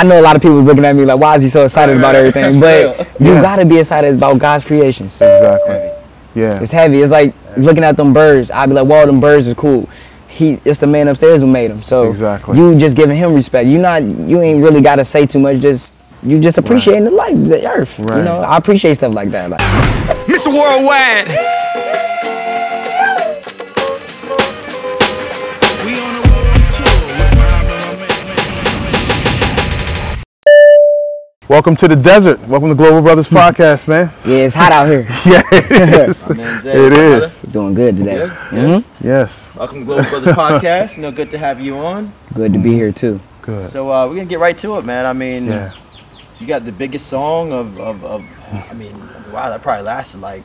I know a lot of people was looking at me like, why is he so excited about everything? That's But you Yeah. gotta be excited about God's creations. Exactly. Yeah. It's heavy. It's like looking at them birds. I'd be like, "Whoa, them birds is cool." He, it's the man upstairs who made them. So Exactly. you just giving him respect. You not, you ain't really gotta say too much. Just you just appreciating the life, the earth. You know, I appreciate stuff like that. Like, Mr. Worldwide. Welcome to the desert. Welcome to Global Brothers Podcast, man. yeah, it's hot out here. Yeah, it is. man Jay, It is. Doing good today. Good? Mhm. Yes. Welcome to Global Brothers Podcast. You know, good to have you on. Good to be here too. Good. So uh, we're gonna get right to it, man. I mean, Yeah. you got the biggest song of, of, of I mean, wow, that probably lasted like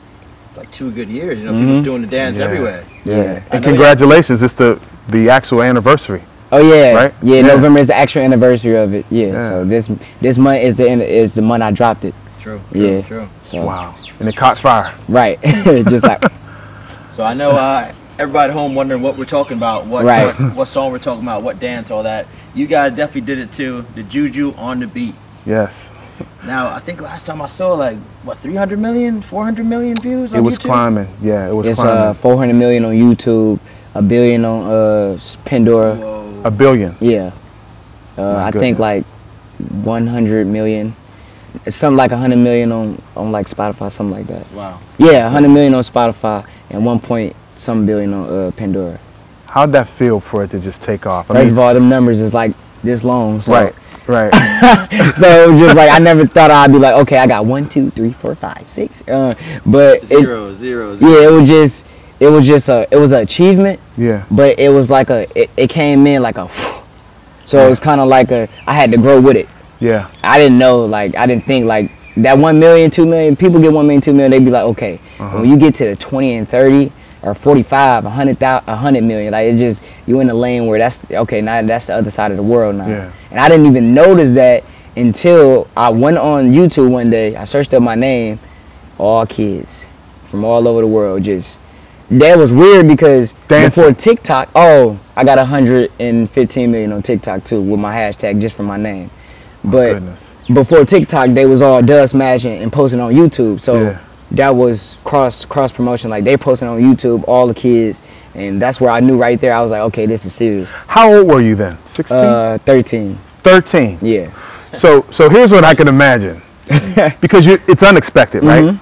like two good years. You know, Mhm. people's doing the dance Yeah. everywhere. Yeah. I And congratulations. It's the the actual anniversary. Oh yeah. Right? Yeah, Yeah. November is the actual anniversary of it. Yeah. Yeah. So this this month is the end- is the month I dropped it. True. True, Yeah. True. So Wow. And it caught fire. right. just like So I know uh, everybody at home wondering what we're talking about, what, Right. what what song we're talking about, what dance, all that. You guys definitely did it too. The Juju on the beat. Yes. Now I think last time I saw like what 300 million, 400 million views on It was YouTube. climbing. Yeah, it was it's climbing. uh 400 million on YouTube, a billion on uh Pandora. Whoa. A billion. Yeah. Uh, I think like 100 million. It's something like 100 million on, on like Spotify, something like that. Wow. Yeah, 100 million on Spotify and 1 point some billion on uh, Pandora. How'd that feel for it to just take off? I First mean, of all, them numbers is like this long. So, right, right. so it was just like I never thought I'd be like, okay, I got one, two, three, four, five, six. Uh, but it, Zero, zero, zero. yeah, it was just, it was just a, it was an achievement. yeah, but it was like a it, it came in like a so it was kind of like a i had to grow with it yeah, i didn't know like i didn't think like that 1 million 2 million people get one million, two million. They'd be like okay Uh-huh. when you get to the 20 and 30 or 45 100 100 million like it just you in the lane where that's okay now that's the other side of the world now Yeah. and i didn't even notice that until i went on youtube one day i searched up my name all kids from all over the world just that was weird because Dancing. before TikTok, oh, I got 115 million on TikTok too with my hashtag just for my name. But goodness. before TikTok, they was all Dubsmashing and posting on YouTube. So Yeah. that was cross cross promotion. Like they posting on YouTube, all the kids, and that's where I knew right there. I was like, okay, this is serious. How old were you then? 16? Uh, 13. 13. Yeah. So, so here's what I can imagine. because you, it's unexpected, right? Mhm.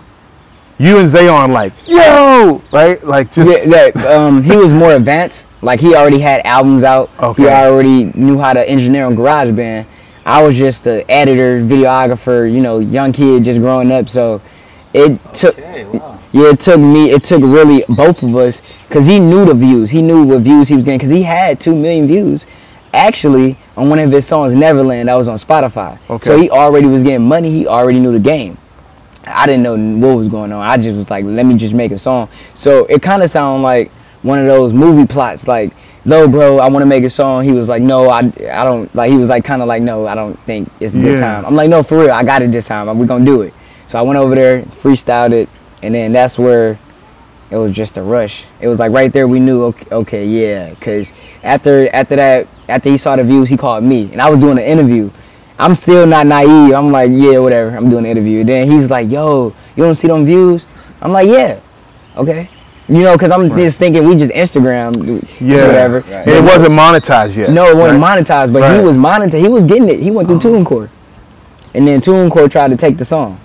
You and Zayon like, yo, right? Like just, Yeah, that, um, he was more advanced. Like he already had albums out. Okay. He already knew how to engineer on GarageBand. I was just the editor, videographer, you know, young kid just growing up. So it took, Okay, wow. yeah, it took me, it took really both of us, cause he knew the views. He knew what views he was getting, cause he had two million views. Actually, on one of his songs, Neverland, that was on Spotify. Okay. So he already was getting money. He already knew the game. I didn't know what was going on. I just was like, let me just make a song. So it kind of sounded like one of those movie plots, like, "No, bro, I want to make a song." He was like, "No, I, I don't." Like he was like, kind of like, "No, I don't think it's a good Yeah. time." I'm like, "No, for real, I got it this time. We're gonna do it." So I went over there, freestyled it, and then that's where it was just a rush. It was like right there we knew, okay, okay yeah, because after after that, after he saw the views, he called me, and I was doing an interview. I'm still not naive. I'm like, yeah, whatever. I'm doing an interview. Then he's like, yo, you don't see them views? I'm like, yeah, okay. You know, because I'm Right. just thinking we just Instagram, yeah. whatever. Right. And it wasn't monetized yet. No, it wasn't right? monetized, but he was monetized. He was getting it. He went through TuneCore, and then TuneCore tried to take the song.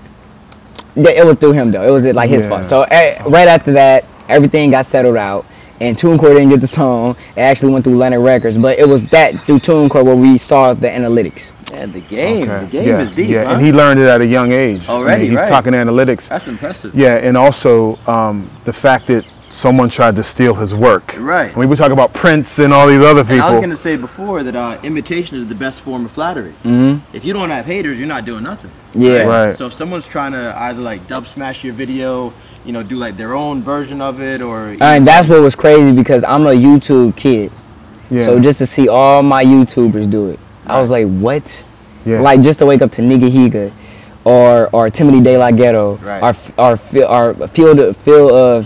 Yeah, It was through him though. It was like his Yeah. fault. So eh, right after that, everything got settled out, and TuneCore didn't get the song. It actually went through Leonard Records, but it was that through TuneCore where we saw the analytics. Man, the game, Okay. the game yeah. is deep, Yeah, huh? and he learned it at a young age. I Already, mean, he's right. talking analytics. That's impressive. Yeah, and also um, the fact that someone tried to steal his work. Right. I mean, we talk about Prince and all these other And I was people. gonna say before that uh, imitation is the best form of flattery. Mm-hmm. If you don't have haters, you're not doing nothing. Yeah. Right. So if someone's trying to either like Dubsmash your video, you know, do like their own version of it, or And that's what was crazy because I'm a YouTube kid. Yeah. So just to see all my YouTubers do it, I was like, what? Yeah. Like just to wake up to Nigahiga, or or Timothy De La Ghetto, Right. or or Phil or Phil Phil uh,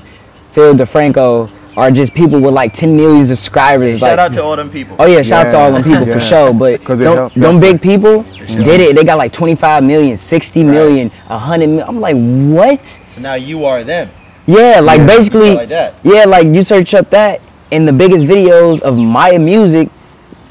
Phil DeFranco, are just people with like 10 million subscribers. Shout like, out to all them people. Oh yeah, shout out to all them people yeah. for sure. But them, them big people did it. They got like 25 million, 60 million, 100 million. I'm like, what? So now you are them. Yeah, like Yeah. basically, Like yeah, like you search up that, and the biggest videos of my music,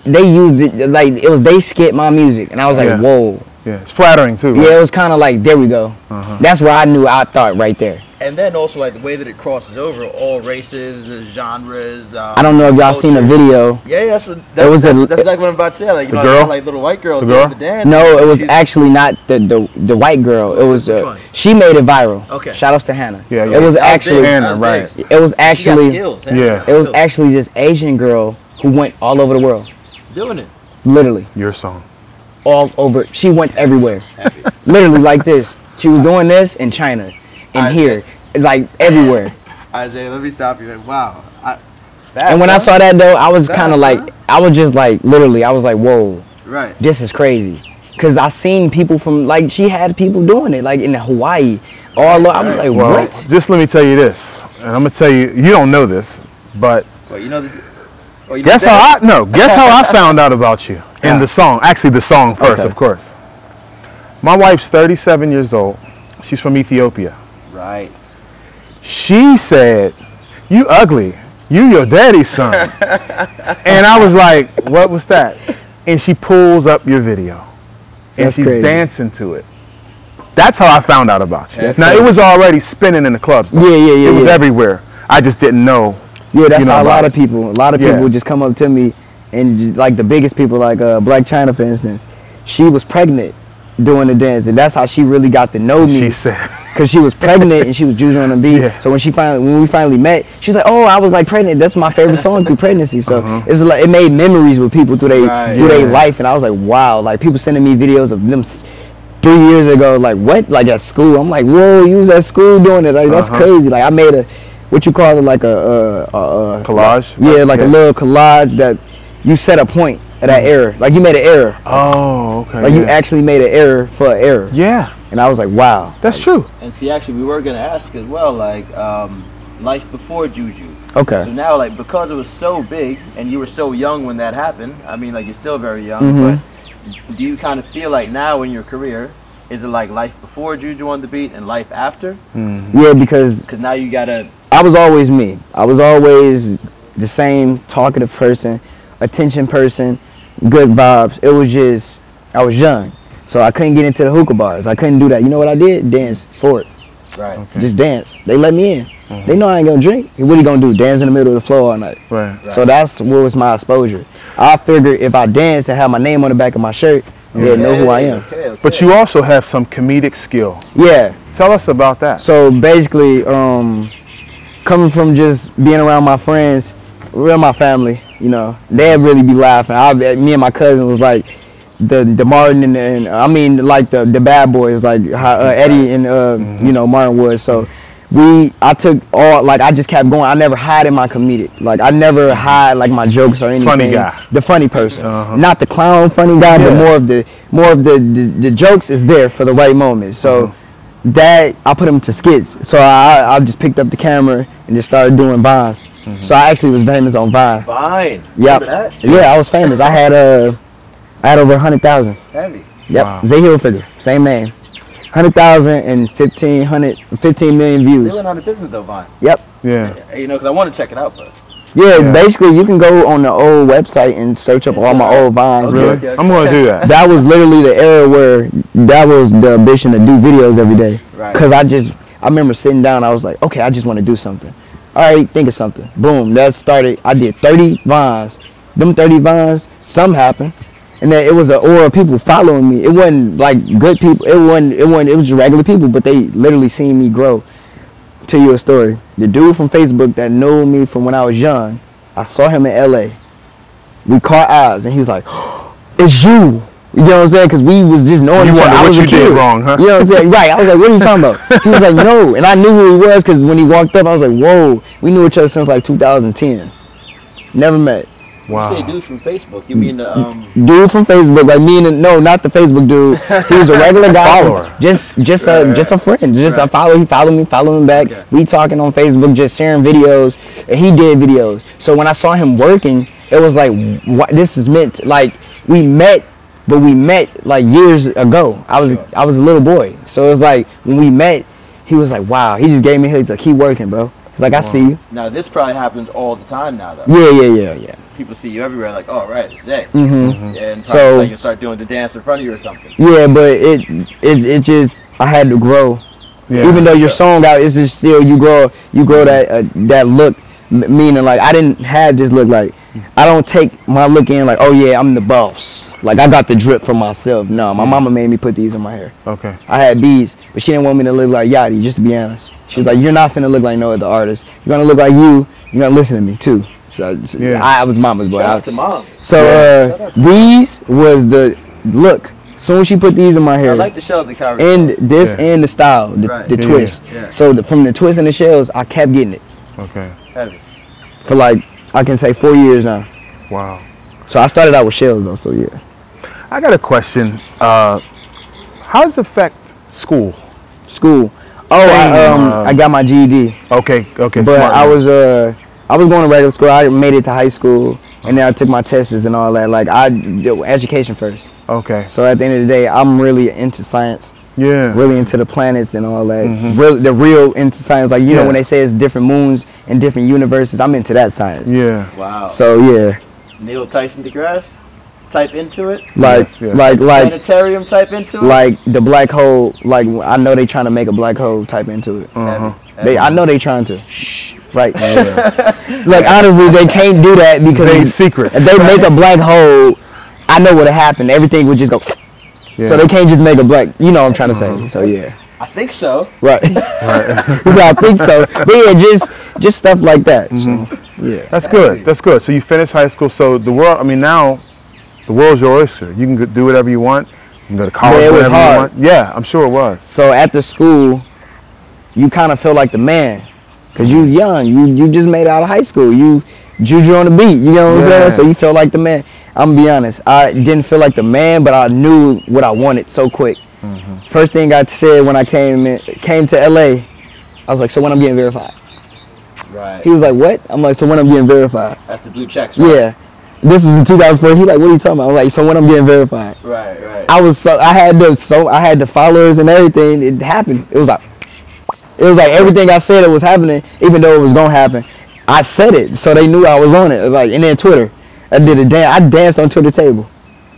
they used it like it was they skit my music, and I was like, Yeah. whoa. Yeah, it's flattering too. Yeah, right? it was kind of like there we go. Uh-huh. That's where I knew I thought right there. And then also like the way that it crosses over all races, uh, genres. Um, I don't know if y'all seen the video. Yeah, yeah, that's what. That's, was that's, a- that's exactly what I'm about to say. Like you The know, girl? saw, like little white girl The doing girl? the dance. No, it was She's- actually not the the, the white girl. It was uh, she made it viral. Okay. Shout outs to Hannah. Yeah, It yeah. was That was actually big. Hannah, right. it was She got actually skills, Yeah. It was actually this Asian girl who went all over the world. Doing it. Literally. Your song. all over. She went everywhere. Literally like this. She was doing this in China, and I here, like everywhere. Isaiah, let me stop you. Like, wow. I, and when I saw that though, I was kind of huh? like, I was just like, literally, I was like, whoa, right. this is crazy. Cause I seen people from like she had people doing it like in Hawaii, all I was like, Well, what? just let me tell you this, and I'm gonna tell you. You don't know this, but Well, you know the. Oh, guess how I no. Guess how I found out about you Yeah. in the song. Actually, the song first, Okay. of course. My wife's 37 years old. She's from Ethiopia. Right. She said, "You ugly. You your daddy's son." and I was like, "What was that?" And she pulls up your video, and That's she's crazy. dancing to it. That's how I found out about you. That's now it was already spinning in the clubs. though. Yeah, yeah, yeah, It was yeah. everywhere. I just didn't know. Yeah, that's you know how a lot of people, a lot of Yeah. people just come up to me, and just, like the biggest people, like uh, Blac Chyna, for instance, she was pregnant doing the dance, and that's how she really got to know me. She said, Cause she was pregnant and she was juicing on the beat. Yeah. So when she finally, when we finally met, she's like, "Oh, I was like pregnant. That's my favorite song through pregnancy." So Uh-huh. it's like it made memories with people through their Right. through their life, and I was like, "Wow!" Like people sending me videos of them three years ago, like what, like at school. I'm like, "Whoa, you was at school doing it? Like that's Uh-huh. crazy." Like I made a, what you call it, like a, a, a, a Collage? Yeah, like Yeah. a little collage that you set a point at that error. Like you made an error. "Oh, okay." Like you actually made an error for an error. Yeah, And I was like, "Wow." that's true. And see, actually, we were gonna ask as well, like, um, life before Juju. Okay. So now, like, because it was so big and you were so young when that happened. I mean, like, you're still very young, Mhm. but do you kind of feel like now in your career, is it like life before Juju on the beat and life after? Mhm. Yeah, because Because now you gotta. I was always me. I was always the same talkative person, attention person, good vibes. It was just I was young, so I couldn't get into the hookah bars. I couldn't do that. You know what I did? Dance for it. Right. Okay. Just dance. They let me in. They know I ain't gonna drink. What you gonna do? Dance in the middle of the floor all night. Right. Right. So that's what was my exposure. I figured if I dance and have my name on the back of my shirt, they'll know who I am. Okay, okay. But you also have some comedic skill. Yeah. Tell us about that. So basically, um, coming from just being around my friends, around my family, you know, they'd really be laughing. I, me and my cousin was like the the Martin and, and I mean like the the bad boys, like how uh, Eddie and uh, you know Martin was. So we, I took all like I just kept going. I never hide in my comedic. Like I never hide like my jokes or anything. Funny guy. The funny person, Uh-huh. not the clown funny guy, but more of the more of the, the the jokes is there for the right moment. So Uh-huh. That I put them to skits. So I I just picked up the camera and just started doing vines. Mm-hmm. So I actually was famous on Vine. Fine. Yep. That? Yeah, I was famous. I had uh I had over a hundred thousand. Heavy. Yep. Wow. Zay Hilfiger. Same name. Hundred thousand and fifteen hundred fifteen million They views. went out of business though, Vine. Yep. Yeah. You know, because I want to check it out, but. Yeah, Yeah. basically you can go on the old website and search up all my old vines. Okay, bro. okay. I'm gonna do that. That was literally the era where that was the ambition to do videos every day. Right. Cause I just, I remember sitting down. I was like, okay, I just want to do something. All right, think of something. Boom, that started. I did 30 vines. Them 30 vines, some happened, and then it was an aura of people following me. It wasn't like good people. It wasn't. It wasn't. It was just regular people, but they literally seen me grow. Tell you a story. The dude from Facebook that knew me from when I was young, I saw him in LA. We caught eyes, and he was like, "It's you." You know what I'm saying? Because we was just knowing You each other. I what was a you did kid. wrong, huh? You know what I'm saying? Right. I was like, what are you talking about? He was like, no. And I knew who he was because when he walked up, I was like, whoa. We knew each other since like 2010. Never met. Wow. You say dudes from Facebook. You mean the um? dude from Facebook, like me and no, not the Facebook dude. He was a regular guy, Follower. just just Right, a right. just a friend, just a Right. follow. He followed me, followed him back. Okay. We talking on Facebook, just sharing videos. And he did videos. So when I saw him working, it was like, what? This is meant. To, like we met, but we met like years ago. I was I was a little boy, so it was like when we met, he was like, wow. He just gave me his like, keep working, bro. He's like, I see you. Now this probably happens all the time now though. Yeah, yeah, yeah, yeah. People see you everywhere, like, oh right, it's Zay. hmm And So- so like you start doing the dance in front of you or something. Yeah, but it it it just I had to grow. Yeah. Even though your song out is just still you grow you grow that uh, that look m- meaning like I didn't have this look like I don't take my look in like oh yeah I'm the boss like I got the drip for myself no my mama made me put these in my hair Okay. I had beads but she didn't want me to look like Yachty just to be honest she was like you're not finna look like no other artist you're gonna look like you you're gonna listen to me too so so Yeah. I, I was mama's boy Shout I- out to mom. so Shout uh these was the look soon as she put these in my hair I like the shout out to Kyrie. and this Yeah. and the style, the, Right. the Yeah, twist. yeah. So the, from the twist and the shells, I kept getting it Okay. Heavy. for like I can say four years now. Wow. So I started out with shells though. So yeah, I got a question. Uh, how does it affect school? school. Oh, I um uh, I got my GED, Okay. Okay. but smart I man. was uh I was going to regular school. I made it to high school, and then I took my tests and all that. Like I education first. Okay. So at the end of the day, I'm really into science. Yeah. really into the planets and all that. Mhm. Real, the real into science, like you Yeah. know when they say it's different moons and different universes, I'm into that science. Yeah. Wow. So yeah, Neil Tyson deGrasse. Type into it. like Yes, yes. like like Planetarium. Type into it. like the black hole. Like I know they trying to make a black hole type into it. Uh huh. Heavy. They I know they trying to. Right. Like honestly, they can't do that because Vague if secrets. if they make a black hole, I know what happened. Everything would just go. Yeah. So they can't just make a black. You know what I'm trying to say. Mhm. So yeah. I think so. Right. Right. yeah, I think so. But yeah, just just stuff like that. Mhm. Yeah. That's good. That's good. So you finished high school. So the world. I mean, now the world's your oyster. You can do whatever you want. You can go to college Yeah, it was whenever you hard. want. Yeah, I'm sure it was. So at the school, you kind of feel like the man, cause you young. You you just made it out of high school. You juju on the beat. You know what I'm Yeah. saying? So you feel like the man. I'm gonna be honest. I didn't feel like the man, but I knew what I wanted so quick. Mm-hmm. First thing I said when I came in, came to LA, I was like, so when I'm getting verified. Right. He was like, what? I'm like, so when I'm getting verified. The blue checks. Right? Yeah. This was in 2004. He like, what are you talking about? I'm like, so when I'm getting verified. Right. Right. I was so I had the so I had the followers and everything. It happened. It was like it was like everything I said it was happening, even though it was gonna happen. I said it, so they knew I was on it. Like and then Twitter, I did a dance. I danced on Twitter table.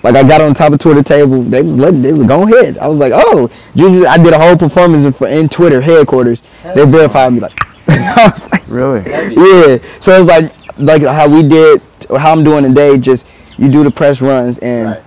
Like I got on top of Twitter table. They was letting they was go ahead. I was like, oh, Juju. I did a whole performance in, in Twitter headquarters. They verified me. Like I was like, Really. Yeah. So it's like like how we did, how I'm doing today. Just you do the press runs and Right.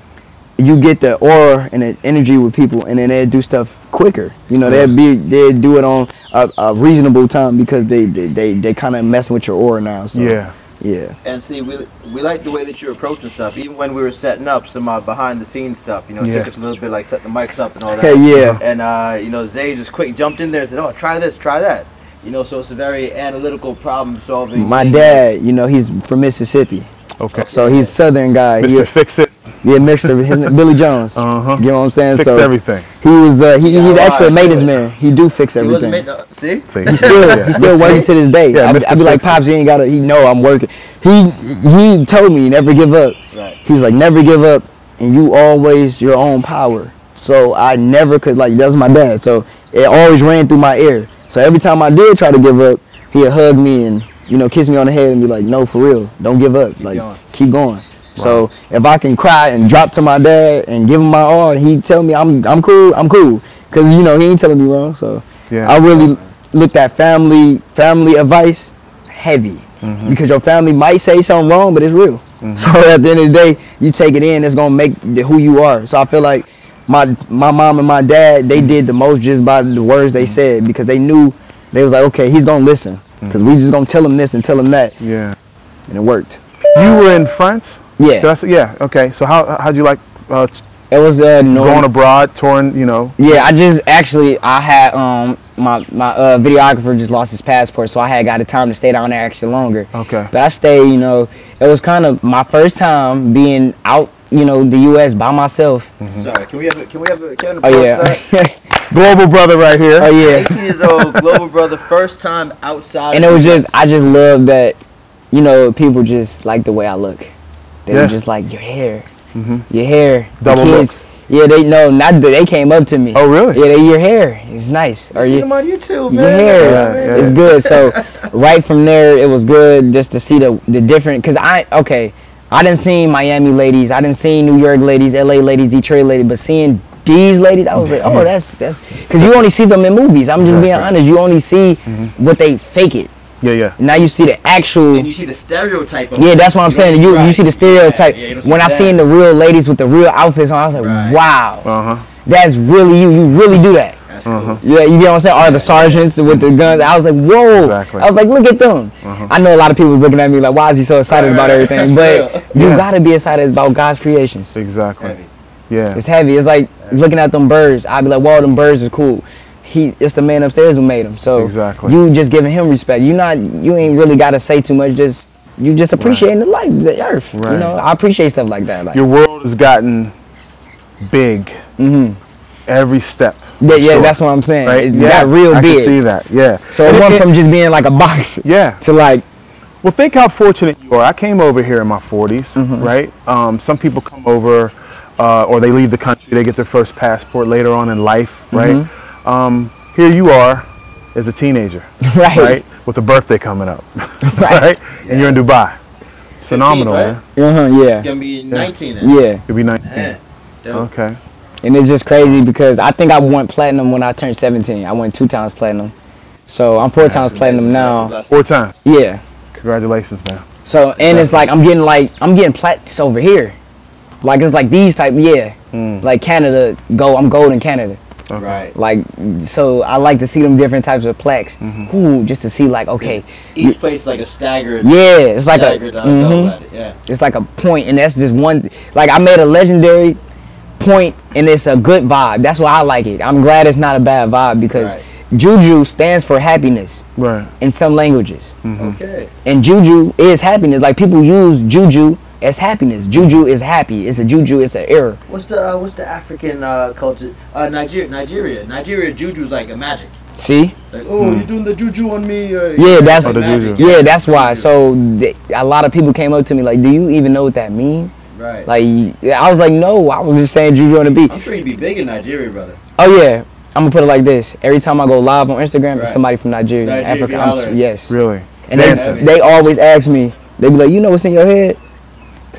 You get the aura and the energy with people, and then they do stuff quicker. You know, they'd be they do it on a, a reasonable time because they they they, they kind of messing with your aura now. So Yeah. yeah, And see, we we like the way that you're approaching stuff. Even when we were setting up some uh, behind the scenes stuff, you know, it Yeah. took us a little bit like setting the mics up and all that. okay, yeah, And uh, you know, Zay just quick jumped in there and said, "Oh, try this, try that." You know, so it's a very analytical problem solving. my thing. dad, you know, he's from Mississippi, Okay. so he's Southern guy. He, Fix It. yeah, mixed of his Billy Jones. Uh huh. You know what I'm saying? Fix so everything. he was uh, he, Yeah, he's well, actually a maintenance feel man. He do fix He wasn't everything. made, uh, see, See? He still Yeah. he still working to this day. Yeah, I, Mr. I be like, pops, you ain't gotta. He know I'm working. He he told me never give up. right? He's like, never give up, and you always your own power. So I never could like that was my dad. So it always ran through my ear. So every time I did try to give up, he'd hug me and you know kiss me on the head and be like, no, for real, don't give up. Like going. keep going. So if I can cry and drop to my dad and give him my all, and he tell me I'm I'm cool, I'm cool, cause you know he ain't telling me wrong. So Yeah. I really looked at family family advice heavy Mhm. because your family might say something wrong, but it's real. Mhm. So at the end of the day, you take it in. It's gonna make the, who you are. So I feel like my my mom and my dad they did the most just by the words they said because they knew they was like, okay, he's gonna listen because we just gonna tell them this and tell them that, Yeah. and it worked. You were in France. Yeah, That's, yeah. Okay. So how how'd you like uh, it was uh, going abroad, touring? You know. Yeah, I just actually I had um my my uh, videographer just lost his passport, so I had got the time to stay down there actually longer. Okay. But I stayed, you know, it was kind of my first time being out, you know, the U.S. by myself. Sorry, can we have a, can we have a, can we Oh applause for yeah, that? Global brother right here. oh yeah. 18 years old, global brother, first time outside. and of it was just I just love that, you know, people just like the way I look. They Yeah. were just like your hair, Mhm. your hair. The Double kids, yeah, they no, not that they came up to me. Oh, really? Yeah, they, your hair is nice, or You you, them on YouTube, your hair Yeah, is, yeah. is good. So right from there, it was good just to see the the different. Cause I okay, I didn't see Miami ladies, I didn't see New York ladies, L.A. ladies, Detroit ladies, but seeing these ladies, I was like, oh, that's that's. Cause you only see them in movies. I'm just being Exactly. honest. You only see Mm-hmm. what they fake it. Yeah, yeah. Now you see the actual. And you see the stereotype of Yeah, that's what I'm saying. You you see the stereotype. Yeah, yeah, you don't see when I that. seen the real ladies with the real outfits on, I was like, Right. wow, Uh huh. that's really you. You really do that. Cool. Uh-huh. Yeah, you get what I'm saying? Or the sergeants with the guns. I was like, whoa. Exactly. I was like, look at them. Uh-huh. I know a lot of people was looking at me like, why is he so excited Right, about right, everything? that's But real. you Yeah. gotta be excited about God's creations. Exactly. Yeah. It's heavy. It's like looking at them birds. I'd be like, whoa, them birds are cool. He, it's the man upstairs who made them. So Exactly. you just giving him respect. You not, you ain't really gotta say too much. Just you just appreciating the life, the earth. You know, I appreciate stuff like that. Like, Your world has gotten big hmm every step. yeah, yeah, Sure. that's what I'm saying. Right? It yeah. got real I big. can see that. Yeah. So it And went it- from just being like a box Yeah. to like, Well, think how fortunate you are. I came over here in my 40s, Mm-hmm. right? Um, some people come over uh, or they leave the country, they get their first passport later on in life, right? Mm-hmm. Um, here you are as a teenager, right, right? With a birthday coming up, right? And you're in Dubai. It's phenomenal, right? man. Uh-huh, yeah, Gonna be 19 then. yeah. You'll be 19. Man. Okay. And it's just crazy because I think I went platinum when I turned 17. I went two times platinum. So I'm four times platinum now. Four times. Yeah. Congratulations, man. So and it's like I'm getting like I'm getting plaques over here. Like it's like these type, yeah. Mm. Like Canada, go. I'm gold in Canada. Okay. Right. Like so, I like to see them different types of plaques. Mhm. Ooh, just to see like okay, Each place like a staggered. yeah, it's like a staggered, uh, mhm. it, Yeah. it's like a point, and that's just one. Like I made a legendary point, and it's a good vibe. That's why I like it. I'm glad it's not a bad vibe because Right. Juju stands for happiness Right. in some languages, hmm Okay. and Juju is happiness. Like people use Juju as happiness. Juju is happy. It's a Juju. It's an error. What's the uh, what's the African uh, culture? Uh, Nigeria, Nigeria, Nigeria. Juju's like a magic. See? Like, oh, Hmm. you're doing the juju on me. Uh, Yeah, that's- Oh, the magic. juju. Yeah, that's why. So th- a lot of people came up to me like, "Do you even know what that means?" right. Like I was like, "No, I was just saying Juju on the beat." I'm sure you'd be big in Nigeria, brother. Oh yeah, I'm gonna put it like this. Every time I go live on Instagram, it's somebody from Nigeria, Nigeria Africa. I'm, yes. Really. And they, they always ask me. They be like, "You know what's in your head?"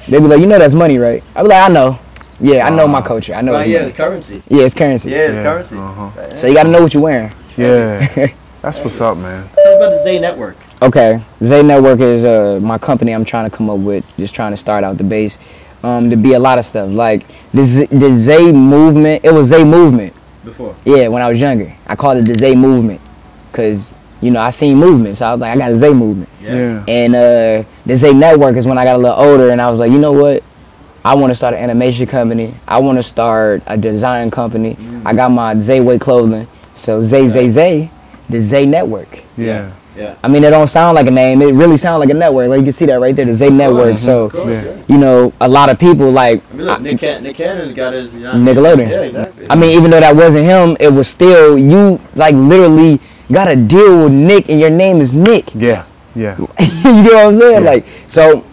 They be like, "You know that's money, right?" I be like, "I know. Yeah, I know my culture. I know right, it's yeah, money. it's currency. Yeah, it's currency. Yeah, it's Yeah, currency. uh-huh. So you gotta know what you're wearing." Yeah. That's what's up, man. Tell us about the Zay Network. Okay, Zay Network is uh, my company. I'm trying to come up with, just trying to start out the base, um, to be a lot of stuff. Like the Z- the Zay movement. It was Zay movement. Before. Yeah, when I was younger, I called it the Zay movement, cause you know I seen movement, so I was like, I got a Zay movement. Yeah. And uh, the Zay Network is when I got a little older, and I was like, you know what? I want to start an animation company. I want to start a design company. I got my Zay Way clothing, so Zay Zay Zay, the Zay Network. Yeah. Yeah. I mean, it don't sound like a name. It really sounds like a network. Like you can see that right there, the Zay Network. So course, Yeah. yeah. you know, a lot of people like. I mean, look, Nick, Can- Nick Cannon's got his. You know, Nickelodeon. Yeah, exactly. I mean, even though that wasn't him, it was still you. Like literally, got to deal with Nick, and your name is Nick. Yeah. Yeah. you get what I'm saying? Yeah. Like so.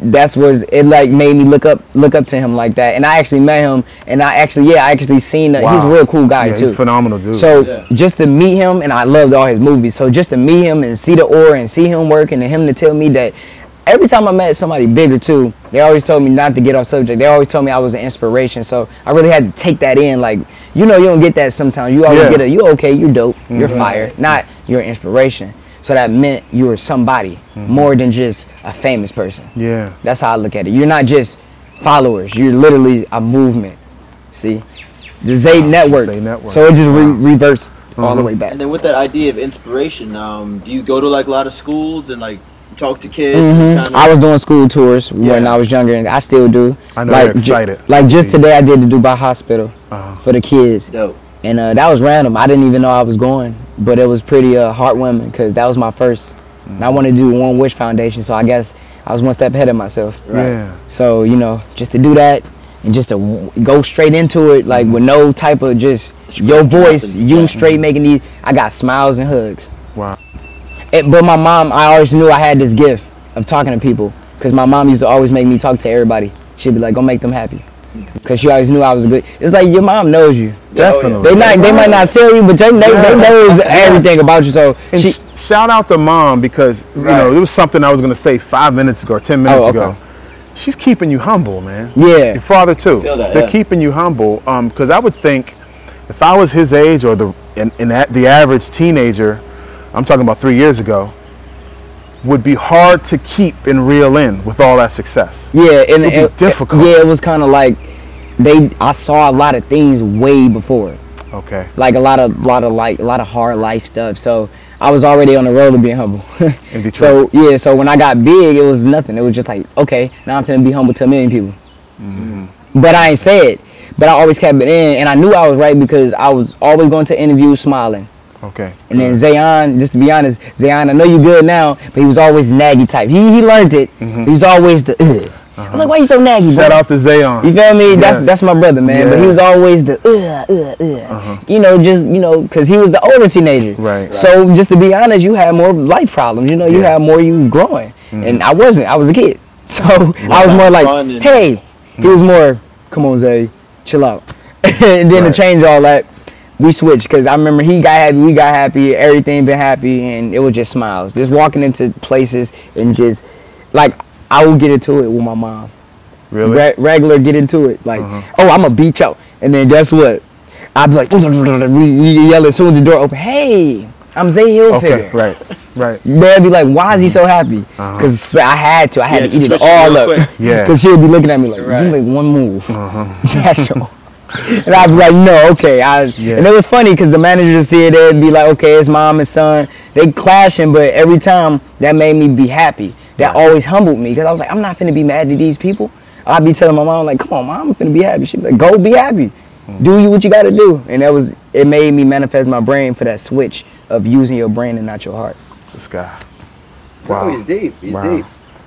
That's what it like made me look up look up to him like that, and I actually met him, and I actually yeah I actually seen that he's a real cool guy yeah, too. He's phenomenal, dude. So Yeah. just to meet him, and I loved all his movies. So just to meet him and see the aura and see him working, and him to tell me that every time I met somebody bigger too, they always told me not to get off subject. They always told me I was an inspiration. So I really had to take that in. Like you know, you don't get that sometimes. You always Yeah. get a you okay, you dope, you're Mhm. fire, not your inspiration. So that meant you were somebody more than just a famous person. yeah. That's how I look at it. You're not just followers. You're literally a movement. See, the Zay Network. Zay Network. So it just re- Wow. reversed all the Mhm. way back. And then with that idea of inspiration, um, do you go to like a lot of schools and like talk to kids? Mhm. Kind of, I was doing school tours when I was younger, and I still do. I know like, you're ju- excited. like just today, I did the Dubai Hospital Uh-huh. for the kids. dope. And uh, that was random. I didn't even know I was going, but it was pretty uh, heartwarming because that was my first, and I wanted to do One Wish Foundation. So I guess I was one step ahead of myself. Yeah. So you know, just to do that and just to w- go straight into it, like with no type of just your voice, nothing. you Yeah. straight making these. I got smiles and hugs. Wow. It, but my mom, I always knew I had this gift of talking to people because my mom used to always make me talk to everybody. She'd be like, "Go make them happy," because she always knew I was good. It's like your mom knows you. Definitely. They not, they might not tell you, but they, they, they knows everything about you. So And she, shout out to mom because you know Right. there was something I was gonna say five minutes ago or ten minutes Oh, okay. ago. She's keeping you humble, man. yeah, Your father too. Feel that, They're yeah. keeping you humble. Um, because I would think if I was his age or the in, in that, the average teenager, I'm talking about three years ago, would be hard to keep and reel in with all that success. yeah, and be it, difficult. yeah, it was kind of like they. I saw a lot of things way before. Okay. like a lot of lot of like a lot of hard life stuff. So I was already on the road to being humble. In Detroit. so yeah, so when I got big, it was nothing. It was just like okay, now I'm gonna be humble to a million people. Mm-hmm. But I ain't say it. But I always kept it in, and I knew I was right because I was always going to interviews smiling. Okay. And then Zayon, just to be honest, Zayon, I know you good now, but he was always naggy type. He he learned it. He was always the. Ugh. I was like, why you so naggy, Mm-hmm. Uh-huh. Shout bro? out to Zayon. You feel me? That's Yes. that's my brother, man. But he was always the uh uh uh. Uh-huh. You know, just you know, because he was the older teenager. Right. So just to be honest, you had more life problems. You know, you Yeah. had more. You growing, Mm-hmm. and I wasn't. I was a kid. So I was more like, Fun and- hey. He was more, come on, Zay, chill out. and then Right. to change all that, we switched because I remember he got happy, we got happy, everything been happy, and it was just smiles. Just walking into places and just like I would get into it with my mom Really? re- regular get into it. Like, Uh-huh. oh, I'm a beat out, And then guess what? I'd be like, we, we yell as soon as the door open, hey, I'm Zay Okay. Hilfiger. Right. Right. They'd be like, why is he so happy? Uh-huh. Because I had to. I had Yeah, to eat it all up. quick. Yeah. Because she'd be looking at me like, Right. you make one move. Uh-huh. That's all. And I'd be like, no, okay. I, Yeah. And it was funny because the manager would see it, they'd be like, okay, it's mom and son. They clashing, but every time that made me be happy. That Right. always humbled me because I was like, I'm not finna be mad to these people. I'd be telling my mom, like, come on, mom, I'm finna be happy. She'd be like, go be happy. Mm. Do you what you gotta do. And that was, it made me manifest my brain for that switch of using your brain and not your heart. This guy. Bro, Wow. he's deep. He's Wow. deep.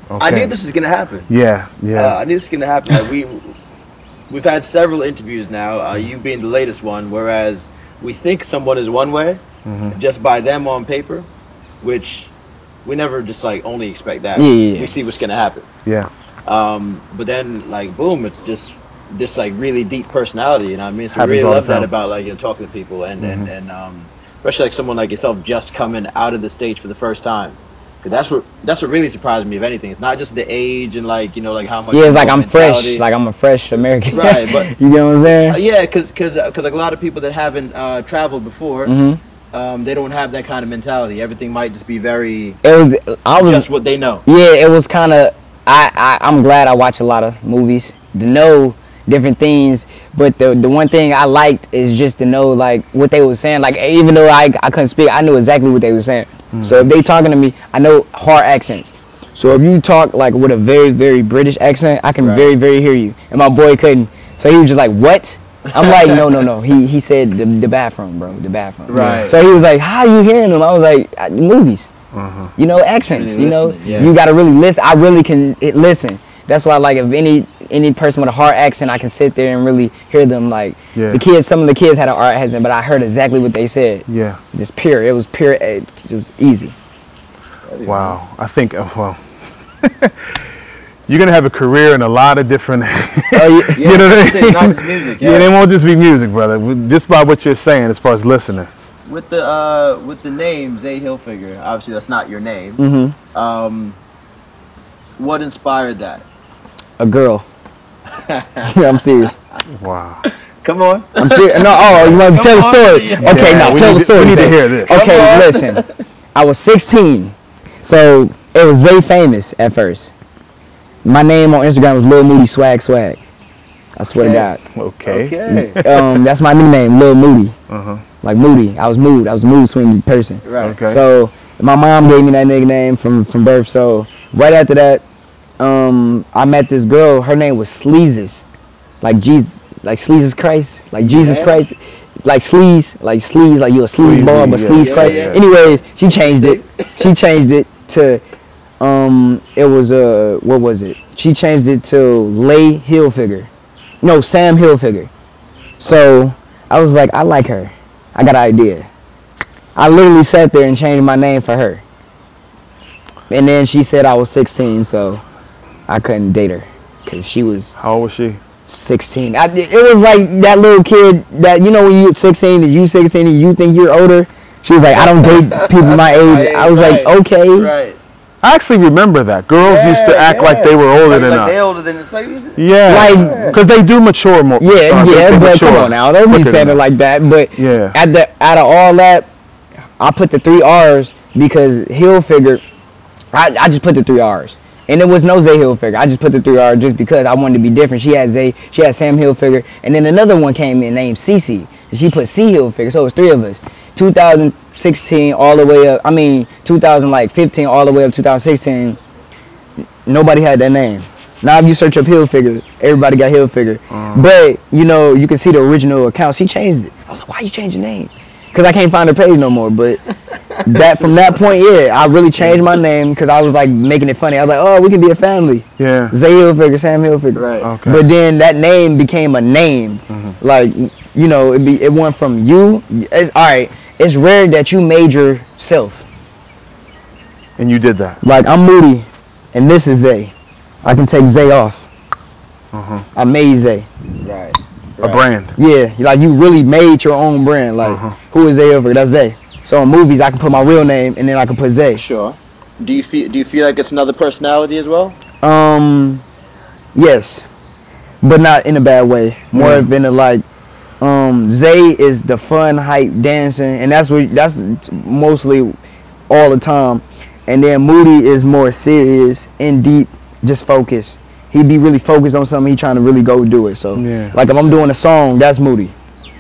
Okay. I knew this was gonna happen. Yeah. Yeah. Uh, I knew this was gonna happen. Like, we we've had several interviews now. Uh, you being the latest one, whereas we think someone is one way Mhm. just by them on paper, which we never just like only expect that. Yeah, yeah, yeah. We see what's gonna happen. yeah. Um, but then like boom, it's just this like really deep personality. You know what I mean? So Happens we really love that about like you know talking to people and and Mhm. and um, especially like someone like yourself just coming out of the stage for the first time. Cause that's what that's what really surprised me. If anything, it's not just the age and like you know like how much. Yeah, it's like I'm fresh, like I'm a fresh American. Right, but- you know what I'm saying? Uh, yeah, cause cause uh, 'cause, like a lot of people that haven't uh, traveled before, hmm um, they don't have that kind of mentality. Everything might just be very It was. I was. just what they know. Yeah, it was kind of. I, I I'm glad I watch a lot of movies to know different things. But the the one thing I liked is just to know like what they were saying. Like even though I I couldn't speak, I knew exactly what they were saying. So if they talking to me, I know hard accents. So if you talk like with a very very British accent, I can Right. very very hear you. And my boy couldn't. So he was just like, "What?" I'm like, "No no no." He he said the, the bathroom, bro, the bathroom. Right. So he was like, "How are you hearing them?" I was like, "Uh, "Movies." Uh-huh. you know accents Really you know yeah. you got to really listen i really can it, listen that's why like if any any person with a hard accent i can sit there and really hear them like Yeah. the kids some of the kids had an art accent but i heard exactly what they said Yeah. just pure it was pure it, it was easy Wow. I think. Uh, well. You're gonna have a career in a lot of different. oh yeah, you know what I it's mean? not just music, yeah. yeah. they won't just be music, brother. Just by what you're saying, as far as listening. With the uh, with the name Zay Hilfiger, obviously that's not your name. mm-hmm. Um, what inspired that? a girl yeah, i'm serious Wow. Come on. i'm serious no oh you want to Come tell the story Yeah. okay Yeah, now we tell need the to- story we need to hear this. okay listen i was 16 so it was Zay famous at first my name on instagram was lil moody swag swag i swear to god Okay. Okay. um, that's my nickname, Lil Moody. Uh huh. Like Moody. I was mood. I was a mood swing person. Right. Okay. So my mom gave me that nickname from from birth. So right after that, um, I met this girl. Her name was Sleezes, like Jesus, like Sleaze Christ, like Jesus Yeah. Christ, like Sleaze, like Sleaze, like you a Sleaze ball, but yeah. Sleaze Yeah, Christ. Anyways, she changed it. She changed it to, um, it was uh, what was it? She changed it to Lay Hilfiger, no Sam Hilfiger. So I was like, I like her. I got an idea. I literally sat there and changed my name for her. And then she said I was 16, so I couldn't date her because she was How old was she? 16. I, it was like that little kid that you know when you're 16 and you 16 and you think you're older. She was like, I don't date people my age. I was like, okay. Right. I actually remember that. Girls used to act like they were older like, than like us. They older than it's like. Yeah, Like- because they do mature more. Yeah, uh, they- yeah, they but come mature on now, don't be saying it like that. But Yeah. at the out of all that, I put the three R's because Hilfiger. I, I just put the three R's, and it was no Zay Hilfiger. I just put the three R just because I wanted to be different. She had Zay, she had Sam Hilfiger, and then another one came in named Cece. and She put C Hilfiger, so it was three of us. 2016 all the way up. I mean, 2015 all the way up 2016. Nobody had that name. Now if you search up Hilfiger, everybody got Hilfiger. Mm. But you know, you can see the original account. She changed it. I was like, why you change your name? Cause I can't find her page no more. But that from that point, yeah, I really changed my name because I was like making it funny. I was like, oh, we can be a family. Yeah. Zay Hilfiger, Sam Hilfiger. Right. Okay. But then that name became a name. Mhm. Like, you know, it be it went from you. It's, all right. It's rare that you made yourself. and you did that. Like I'm Moody, and this is Zay. I can take Zay off. Uh-huh. I made Zay. Right. A brand. Yeah, like you really made your own brand. Like Uh-huh. who is Zay over? That's Zay. So in movies, I can put my real name and then I can put Zay. Sure. Do you feel? Do you feel like it's another personality as well? Um, yes, but not in a bad way. More Mm. than a like. Um, Zay is the fun, hype, dancing, and that's what that's mostly all the time. And then Moody is more serious and deep, just focused. He be really focused on something. He trying to really go do it. So, Yeah. like if I'm doing a song, that's Moody,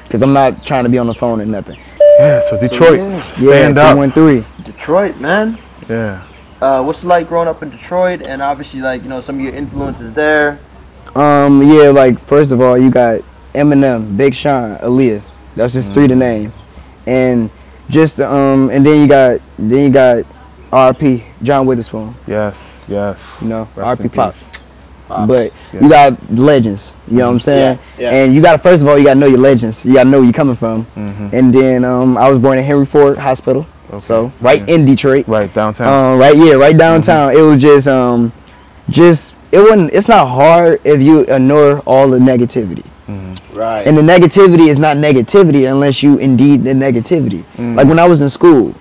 cause I'm not trying to be on the phone and nothing. Yeah. So Detroit, yeah. stand yeah, up. One three. Detroit, man. Yeah. Uh, what's it like growing up in Detroit? And obviously, like you know, some of your influences there. Um, yeah, like first of all, you got Eminem, Big Sean, Aaliyah. That's just three to name, and just um, and then you got then you got R.P. John Witherspoon. Yes. Yes. You know, R.P. Pop. peace. But Yeah. you got legends. You know what I'm saying? Yeah, yeah. And you got to first of all, you got to know your legends. You got to know where you're coming from. Mhm. And then um, I was born in Henry Ford Hospital, Okay. so right Yeah. in Detroit. Right downtown. Um, right, yeah, right downtown. It was just, um, just it wasn't. It's not hard if you ignore all the negativity, Right. and the negativity is not negativity unless you indeed the negativity. Mm. Like when I was in school,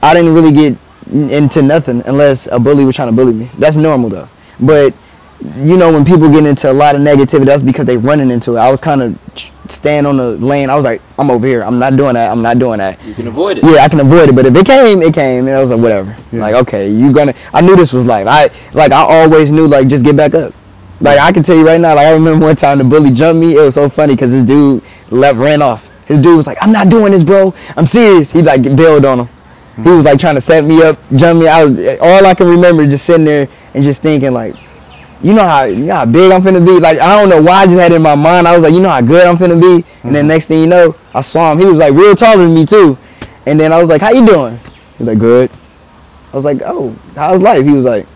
I didn't really get into nothing unless a bully was trying to bully me. That's normal though. But you know when people get into a lot of negativity, that's because they're running into it. I was kind of staying on the lane. I was like, I'm over here. I'm not doing that. I'm not doing that. you can avoid it. Yeah, I can avoid it, but if it came, it came, and I was like, whatever. Yeah. Like, okay, you gonna. I knew this was life. I like, I always knew like, just get back up. Like, I can tell you right now. Like, I remember one time the bully jumped me. It was so funny because this dude left, ran off. His dude was like, I'm not doing this, bro. I'm serious. He like bailed on him. He was like trying to set me up, jump me. I was all I can remember just sitting there and just thinking like, you know how you know how big I'm finna be. Like I don't know why I just had it in my mind. I was like, you know how good I'm finna be. And then next thing you know, I saw him. He was like real taller than me too. And then I was like, how you doing? He was like, good. I was like, oh, how's life? He was like,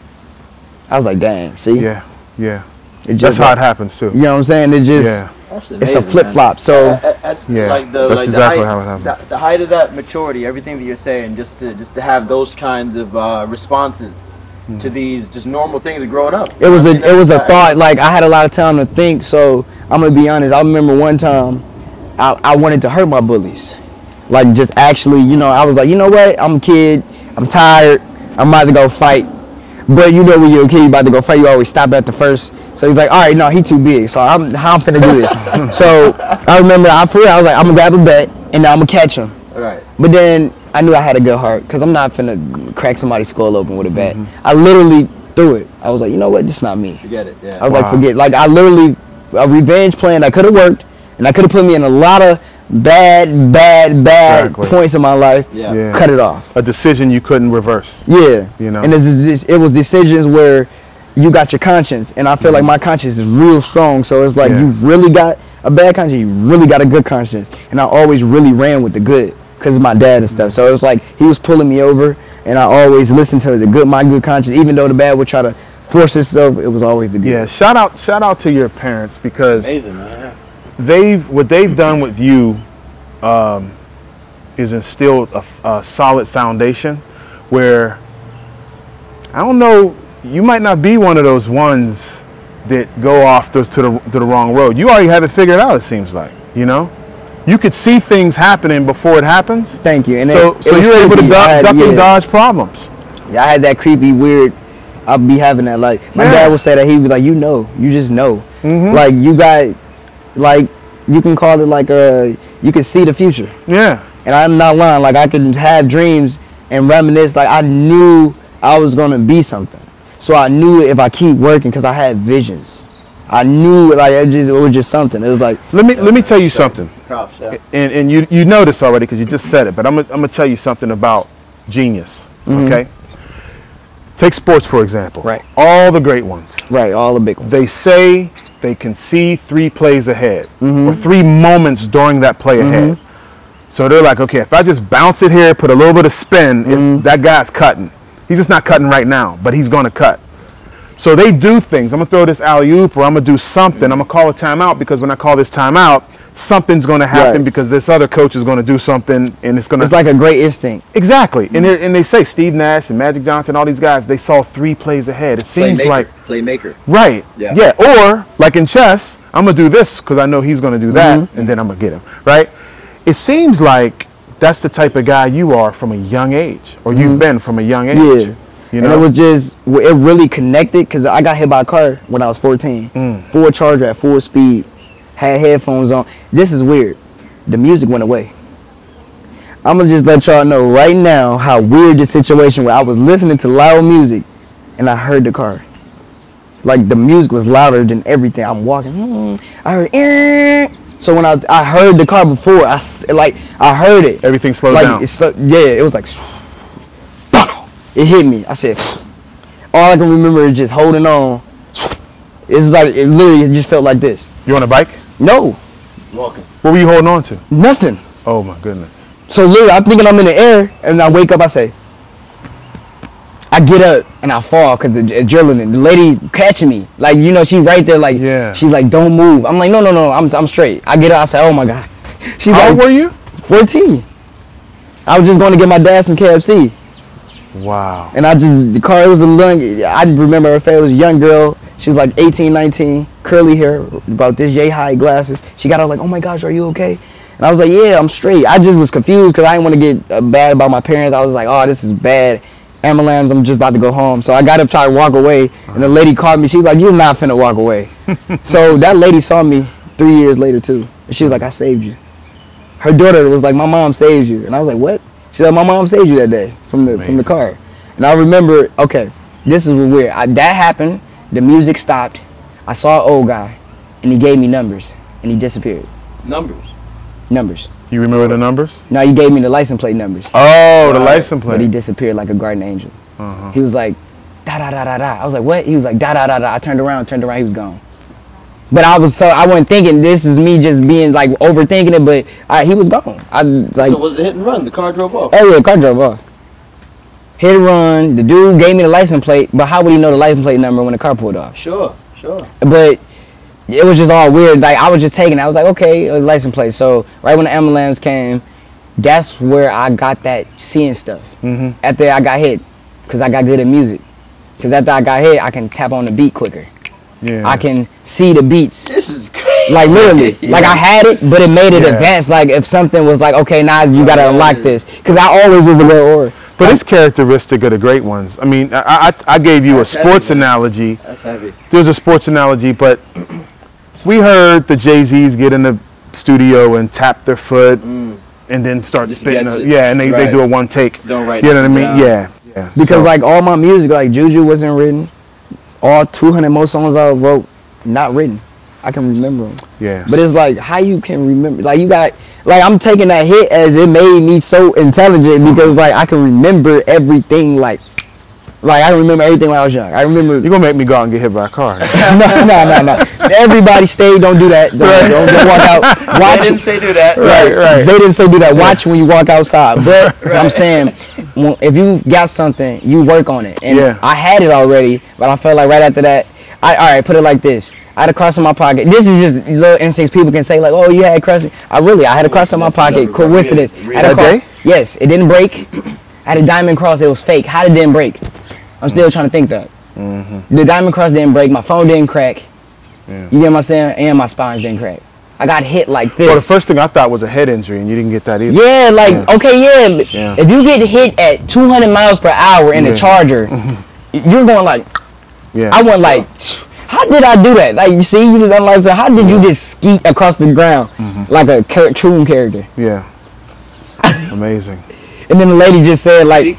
I was like, dang, see, Yeah. Yeah. it just That's how it happens too. You know what I'm saying? It just Yeah. That's it's a flip flop. So that's Yeah, like the that's like exactly the height, how it happens. The, the height of that maturity, everything that you're saying, just to just to have those kinds of uh, responses Hmm. to these just normal things of growing up. it was a it was a thought. Like I had a lot of time to think. So I'm gonna be honest. I remember one time, I, I wanted to hurt my bullies, like just actually, you know, I was like, you know what? I'm a kid. I'm tired. I'm about to go fight. But you know when you're a kid, you about to go fight, you always stop at the first. So he's like, all right, no, he too big. So I'm how I'm finna do this. so I remember I for real, I was like, I'm gonna grab a bat and now I'm gonna catch him. Right. But then I knew I had a good heart because I'm not finna crack somebody's skull open with a bat. Mm-hmm. I literally threw it. I was like, you know what? This not me. Forget it. Yeah. I was like, forget. Like I literally a revenge plan that could have worked, and I could have put me in a lot of bad, bad, bad Exactly. points in my life. yeah. Yeah. Cut it off. A decision you couldn't reverse. Yeah. You know. And this is this, it was decisions where you got your conscience, and I feel like mm-hmm. my conscience is real strong. So it's like Yeah. you really got a bad conscience. You really got a good conscience, and I always really ran with the good because of my dad and stuff. So it was like he was pulling me over, and I always listened to the good, my good conscience, even though the bad would try to force itself. It was always the good. Yeah, shout out shout out to your parents because Amazing, man. they've what they've done with you um, is instilled a, a solid foundation where I don't know you might not be one of those ones that go off to, to the to the wrong road. You already have it figured out. It seems like you know. You could see things happening before it happens. Thank you. And So, it, it so was you're able to duck, had- duck and dodge problems. Yeah, I had that creepy, weird. I'll be having that. Like my Yeah. dad would say that he'd be like, you know, you just know. Mhm. Like you got, like you can call it like a you can see the future. Yeah. And I'm not lying. Like I could have dreams and reminisce. Like I knew I was gonna be something. So I knew if I keep working, cause I had visions. I knew like it, just, it was just something. It was like Let me let me tell you something. Props, yeah. and, and you you know this already because you just said it, but I'm gonna, I'm gonna tell you something about genius. Mhm. Okay. Take sports for example. Right. All the great ones. right, all the big ones. They say they can see three plays ahead Mhm. or three moments during that play ahead. So they're like, okay, if I just bounce it here, put a little bit of spin, it- Mhm. that guy's cutting. He's just not cutting right now, but he's gonna cut. So they do things. I'm gonna throw this alley oop, or I'm gonna do something. I'm gonna call a timeout because when I call this timeout, something's gonna happen Right. because this other coach is gonna do something, and it's gonna. It's like a great instinct. exactly. And they and they say Steve Nash and Magic Johnson, all these guys, they saw three plays ahead. It seems Playmaker. like playmaker. right. Yeah. Yeah. Or like in chess, I'm gonna do this because I know he's gonna do that, Mm-hmm. and then I'm gonna get him. Right. It seems like that's the type of guy you are from a young age, or you've been from a young age. Mm-hmm. Yeah. You know? and it was just it really connected because I got hit by a car when I was 14. Mm. Full charger at full speed, had headphones on. This is weird. The music went away. I'm gonna just let y'all know right now how weird the situation where I was listening to loud music and I heard the car. Like the music was louder than everything. I'm walking. hmm, I heard. "Eh." So when I I heard the car before, I like I heard it. Everything slowed like down. slo- yeah, it was like it hit me. I said all I can remember is just holding on. It's like it literally it just felt like this. You on a bike? No, Walking. What were you holding on to? nothing. Oh my goodness. So literally, I'm thinking I'm in the air, and I wake up. I say, I get up and I fall because the adrenaline. The lady catching me, like you know, she's right there, like Yeah. She's like, don't move. I'm like, no, no, no, I'm I'm straight. I get up. I say, oh my god. She's How old like, were you? 14. I was just going to get my dad some KFC. Wow. And I just, the car, it was a young, I remember her face, it was a young girl. She was like 18, 19, curly hair, about this yay high glasses. She got out like, oh my gosh, are you okay? And I was like, yeah, I'm straight. I just was confused because I didn't want to get uh, bad about my parents. I was like, oh, this is bad. Amalams, I'm just about to go home. So I got up, tried to walk away, and the lady called me. She's like, you're not finna walk away. so that lady saw me three years later too. And she was like, I saved you. Her daughter was like, my mom saved you. And I was like, what? She said, my mom saved you that day from the from the car. And I remember, okay, this is weird. I, that happened. The music stopped. I saw an old guy, and he gave me numbers, and he disappeared. Numbers. Numbers. You remember the numbers? No, he gave me the license plate numbers, Oh, the license plate. but he disappeared like a garden angel. Uh-huh. He was like, da da da da da. I was like, what? He was like, da da da da. I turned around, turned around, he was gone. But I was so I wasn't thinking this is me just being like overthinking it, but I, he was gone. I like so was it hit and run? The car drove off. Oh yeah, car drove off. Hit and run. The dude gave me the license plate, but how would he know the license plate number when the car pulled off? Sure, sure. But it was just all weird. Like I was just taking. it. I was like, okay, it was license plate. So right when the ambulance came, that's where I got that seeing stuff. Mhm. After I got hit, cause I got good at music. Cause after I got hit, I can tap on the beat quicker. Yeah. I can see the beats. This is crazy. Like literally, like I had it, but it made it Yeah. advanced. Like if something was like, okay, now you gotta yeah, unlock yeah. this, cause I always was a little or. But it's characteristic of the great ones. I mean, I, I, I gave you a That's heavy, sports man. analogy. That's heavy. There's a sports analogy, but we heard the Jay Z's get in the studio and tap their foot Mm. and then start Just spitting. A, yeah, and they, they do a one take. Don't write You know what I mean? down. Yeah. Yeah. Because So, like all my music, like Juju wasn't written. All 200 most songs I wrote, not written. I can remember them. yeah. But it's like how you can remember. Like you got, like I'm taking that hit as it made me so intelligent because like I can remember everything. Like, like I remember everything when I was young. I remember. You're gonna make me go out and get hit by a car. no, no, no, no. everybody stay. Don't do that. Don't, don't, don't walk out. Watch. didn't say do that. Right, right. They didn't say do that. Watch when you walk outside. But I'm saying, if you got something, you work on it. And Yeah. I had it already, but I felt like right after that, I all right. Put it like this. I had a cross in my pocket. This is just little instincts. People can say like, "Oh, you had a cross." I really, I had a cross in my pocket. Coincidence. really- had a cross. Yes, it didn't break. I had a diamond cross. It was fake. How did it didn't break? I'm still trying to think that. Mm-hmm. The diamond cross didn't break. My phone didn't crack. Yeah. You get what I'm saying? And my spines didn't crack. I got hit like this. Well, the first thing I thought was a head injury, and you didn't get that either. Yeah, like Yeah. okay, yeah. Yeah. If you get hit at 200 miles per hour in a Charger, you're going like Yeah. I went like, how did I do that? Like you see, you just unlike so how did you just skeet across the ground like a cartoon character? yeah. Amazing. And then the lady just said like,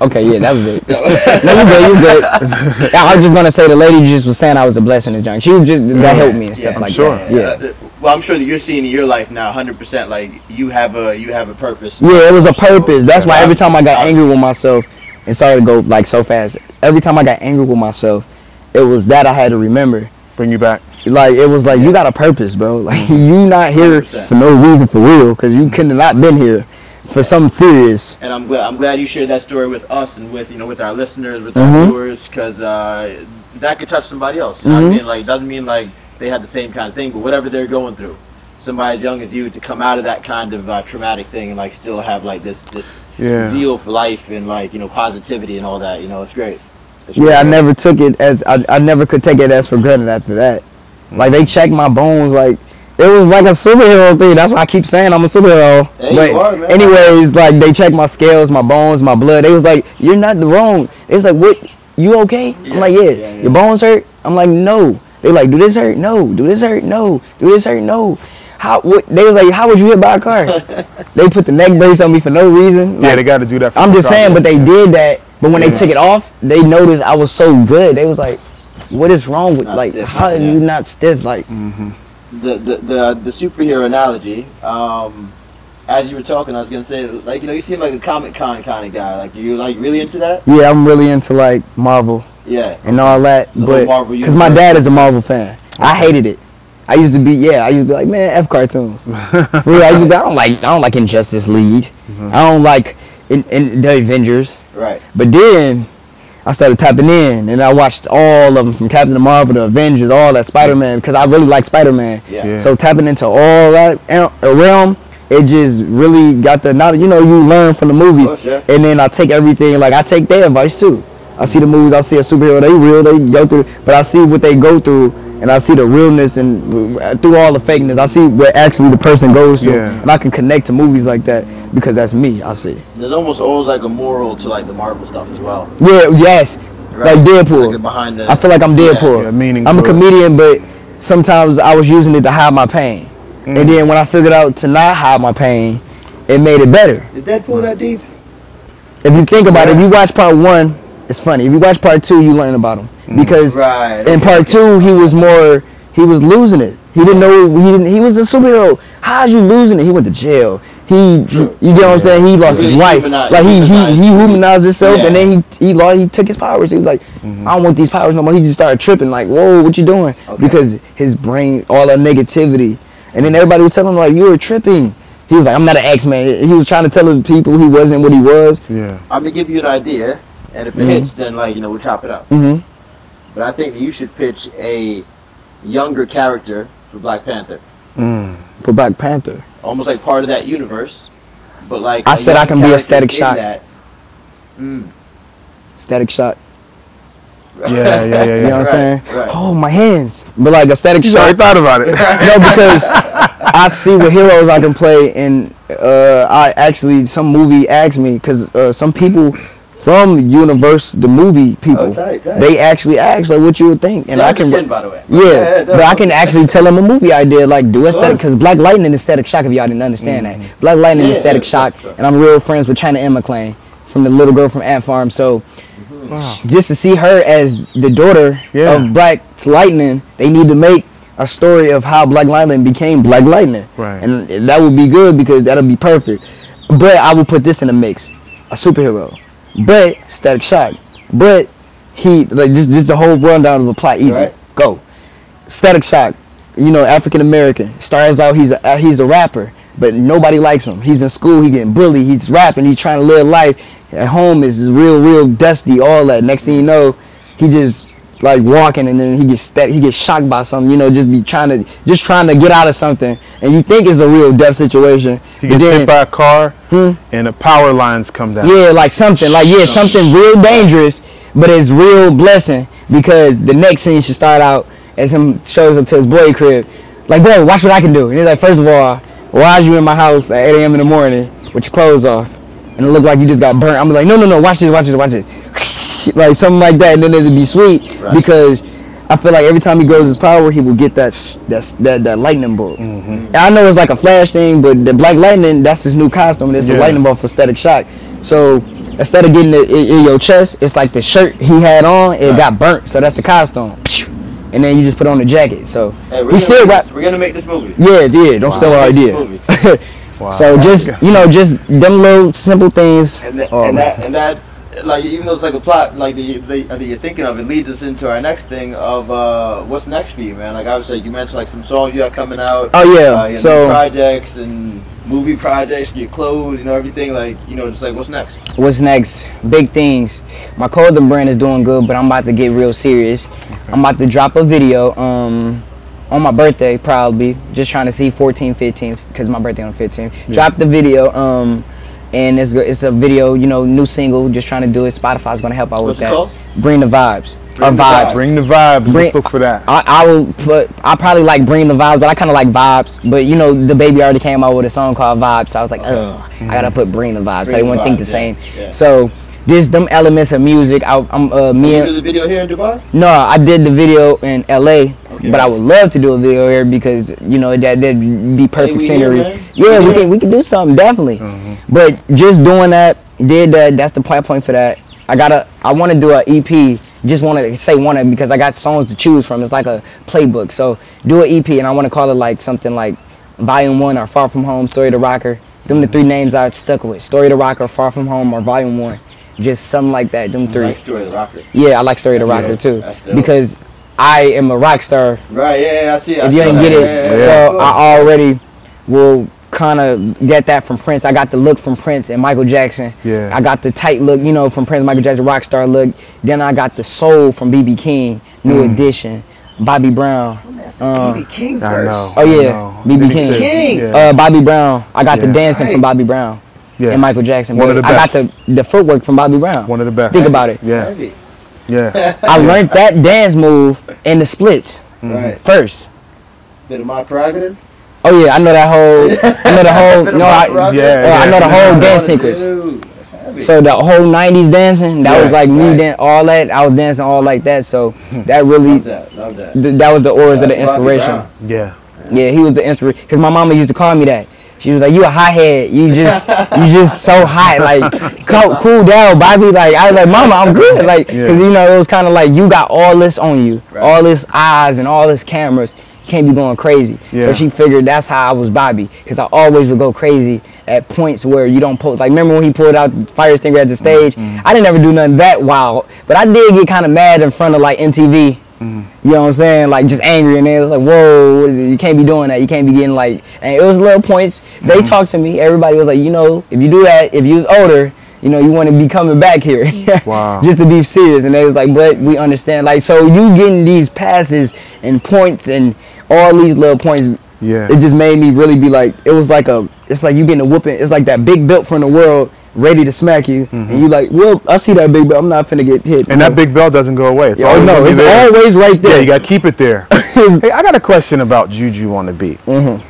okay, yeah, that was it. no, you good, you good. I was just gonna say the lady just was saying I was a blessing to John. She was just that helped me and stuff Yeah, like sure. that. Yeah. Uh, well, I'm sure that you're seeing in your life now, 100%. Like you have a you have a purpose. Yeah, it was a purpose. That's why every time I got angry with myself, and sorry to go like so fast. Every time I got angry with myself, it was that I had to remember. Bring you back. Like it was like you got a purpose, bro. Like you not here 100%. for no reason for real, cause you couldn't have not been here for something serious. And I'm glad I'm glad you shared that story with us and with you know with our listeners, with Mhm. our viewers, because uh, that could touch somebody else. You know what Mhm. I mean? Like doesn't mean like they had the same kind of thing, but whatever they're going through, somebody as young as you to come out of that kind of uh, traumatic thing and like still have like this this Yeah. zeal for life and like you know positivity and all that. You know, it's great. It's Yeah, I never took it as I, I never could take it as for granted after that. Like they checked my bones, like it was like a superhero thing. That's why I keep saying I'm a superhero. Yeah, but are, anyways, like they checked my scales, my bones, my blood. They was like, "You're not the wrong." It's like, "What? You okay?" Yeah, I'm like, yeah. yeah, yeah. Your bones hurt?" I'm like, "No." They like, "Do this hurt?" No. Do this hurt? No. Do this hurt? No. How? What? They was like, "How was you hit by a car?" they put the neck brace on me for no reason. Yeah, they got to do that. For I'm just saying, but they did that. But when Yeah. they took it off, they noticed I was so good. They was like, "What is wrong with Not like? stiff, How are yeah. you not stiff? Like, the the the, the superhero analogy. Um, as you were talking, I was gonna say, like you know, you seem like a Comic Con kind of guy. Like you like really into that? yeah, I'm really into like Marvel Yeah. and all that. The but Marvel because my dad is a Marvel fan, I hated it. I used to be, yeah, I used to be like, man, f cartoons. For real, I used to be, I don't like, I don't like Injustice League. I don't like in, in the Avengers. Right. But then I started tapping in, and I watched all of them from Captain Marvel to Avengers, all that Spider Man, because I really like Spider Man. Yeah. Yeah. So tapping into all that realm, it just really got the knowledge. You know, you learn from the movies, Oh, sure. and then I take everything. Like I take their advice too. I see the movies, I see a superhero, they real, they go through, but I see what they go through, and I see the realness and uh, through all the fakeness, I see what actually the person goes through, Yeah. and I can connect to movies like that because that's me. I see. There's almost always like a moral to like the Marvel stuff as well. Yeah, yes, Right? like Deadpool. Like behind the. I feel like I'm Deadpool. Yeah, meaning I'm a comedian, but sometimes I was using it to hide my pain. Mm. And then when I figured out to not hide my pain, it made it better. Did Deadpool that deep? If you think about it, if you watch part one, it's funny. If you watch part two, you learn about him because Right. in part two he was more he was losing it. He didn't know he didn't. He was a superhero. How's you losing it? He went to jail. He, he you get what I'm saying? He lost Really his wife. Like he he humanized. he humanized himself, Yeah. and then he he lost. He took his powers. He was like, I don't want these powers no more. He just started tripping. Like, whoa, what you doing? Okay. Because his brain, all that negativity, and then everybody was telling him like, you were tripping. He was like, I'm not an X Man. He was trying to tell the people he wasn't what he was. Yeah. I'm gonna give you an idea, and if it Mhm. hits, then like you know we'll chop it up. hmm But I think that you should pitch a younger character for Black Panther, Mm. For Black Panther. Almost like part of that universe. But like I said I can be a Static in Shock. that. Mm. Static Shock. Yeah, yeah, yeah, You know yeah. what I'm saying? right. Oh, my hands. But like a Static He's already Shock. thought about it. no, because I see what heroes I can play, and uh, I actually some movie asked me because uh, some people from Universe, the movie people, Oh, tight, tight. they actually asked like what you would think, and I can. Skin, by the way. Yeah, but I can actually tell them a movie idea, like do a static, course. because Black Lightning is Static Shock. If y'all didn't understand that, mm-hmm. Black Lightning is Yeah, Static yeah, Shock, sure. and I'm real friends with China Anne McClain from the little girl from Ant Farm. So mm-hmm. Wow. just to see her as the daughter Yeah. of Black Lightning, they need to make a story of how Black Lightning became Black Lightning, Right. and that would be good because that'll be perfect. But I will put this in the mix: a superhero, but Static Shock, but he like just just the whole rundown of the plot. Easy, Right. go. Static Shock, you know, African American. Starts out he's a uh, he's a rapper, but nobody likes him. He's in school, he getting bullied. He's rapping, he's trying to live life. At home is real, real dusty. All that. Next thing you know, he just like walking, and then he gets sta- he gets shocked by something. You know, just be trying to just trying to get out of something, and you think it's a real death situation. He but gets then- hit by a car, Hmm? and the power lines come down. Yeah, like something, like yeah, something real dangerous, but it's real blessing because the next scene should start out as him shows up to his boy crib, like bro, watch what I can do. And he's like, first of all, why are you in my house at 8 a.m. in the morning with your clothes off, and it looked like you just got burnt? I'm like, no, no, no, watch this, watch this, watch this, like something like that, and then it'd be sweet Right. because. I feel like every time he grows his power, he will get that that that, that lightning bolt. Mm-hmm. And I know it's like a flash thing, but the black lightning, that's his new costume. It's Yeah. a lightning bolt for static shock. So instead of getting it in, in your chest, it's like the shirt he had on, it Right. got burnt. So that's the costume. And then you just put on the jacket. So Hey, he still rap. this- We're gonna make this movie. Yeah, yeah. Don't steal our idea. Wow. so just you know, just them little simple things. And, Oh, and that and that like even though it's like a plot like the, the that you're thinking of, it leads us into our next thing of uh, what's next for you, man. Like obviously you mentioned like some songs you got coming out. Oh yeah. uh, you know, so projects and movie projects, your clothes, you know everything. Like you know, just like what's next? what's next? Big things. My clothing brand is doing good, but I'm about to get real serious. I'm about to drop a video um on my birthday probably. Just trying to see 14, 15 because my birthday on 15. Drop the video um and it's it's a video, you know, new single. Just trying to do it. Spotify's gonna help out What's with it that. called? Bring the vibes. Bring or the vibes. Vibes. Bring the vibes. Bring- look for that. I, I will put. I probably like bring the vibes, but I kind of like vibes. But you know, the baby already came out with a song called Vibes, so I was like, ugh, I gotta put bring the vibes. so Bring they the wouldn't think the Vibes, same. yeah, yeah. So just them elements of music. I, I'm uh, me You do the video here in Dubai? no, I did the video in L.A. Okay. But I would love to do a video here because you know that that'd be perfect we scenery. here, man? yeah, We we can we can do something definitely. Mhm. But just doing that, did that. That's the plot point for that. I gotta. I want to do a EP. Just want to say one of because I got songs to choose from. It's like a playbook. So do an EP, and I want to call it like something like Volume One or Far From Home, Story to Rocker. Them the three names I stuck with: Story to Rocker, Far From Home, or Volume One. Just something like that. Them three. Like Story of the Rocker. Yeah, I like Story to Rocker too because I am a rock star. Right, yeah, yeah, I see it. I If you that. get it, Yeah, yeah, so. I already will kind of get that from Prince. I got the look from Prince and Michael Jackson. Yeah. I got the tight look, you know, from Prince, Michael Jackson, rock star look. Then I got the soul from BB King, New Mm. Edition, Bobby Brown. Uh, BB King I verse. Oh, yeah. BB King. King. Yeah. uh, Bobby Brown. I got the Yeah. dancing from Bobby Brown yeah. and Michael Jackson. One of but the I got the the footwork from Bobby Brown. One of the best. Think about it. Yeah. Heavy. Yeah. I learned that dance move in the splits Right. first. Bit of my prerogative. Oh yeah, I know that whole. I know the whole. No, I, prerogative. Yeah, oh, I know the yeah. whole dance Dude, sequence. So the whole '90s dancing, that was like me, right. dan- all that. I was dancing all like that. So that really, Love that. Love that. th- that was the origin of the inspiration. Yeah. Yeah, he was the inspiration. Cause my mama used to call me that. She was like, "You a hot head. You just, you just so hot. Like, cool, cool down, Bobby. Like, I was like, Mama, I'm good. Like, Yeah. cause you know it was kind of like you got all this on you, Right. all this eyes and all this cameras. You can't be going crazy. Yeah. So she figured that's how I was Bobby. Cause I always would go crazy at points where you don't post. Like, remember when he pulled out the fire extinguisher at the stage? Mm-hmm. I didn't ever do nothing that wild, but I did get kind of mad in front of like MTV. Mm-hmm. You know what I'm saying? Like just angry, and it was like, whoa, you can't be doing that. You can't be getting like, and it was little points. They Mm-hmm. talked to me. Everybody was like, you know, if you do that, if you was older, you know, you want to be coming back here. Wow. just to be serious. And they was like, but we understand. Like, so you getting these passes and points and all these little points. Yeah. It just made me really be like, it was like a, it's like you getting a whooping. It's like that big belt from the world ready to smack you, and you like, well, I see that big belt. I'm not finna get hit. Mm-hmm. And that big belt doesn't go away. It's Oh always no, it's there. always right there. Yeah, you gotta keep it there. hey, I got a question about Juju on the beat. Mhm.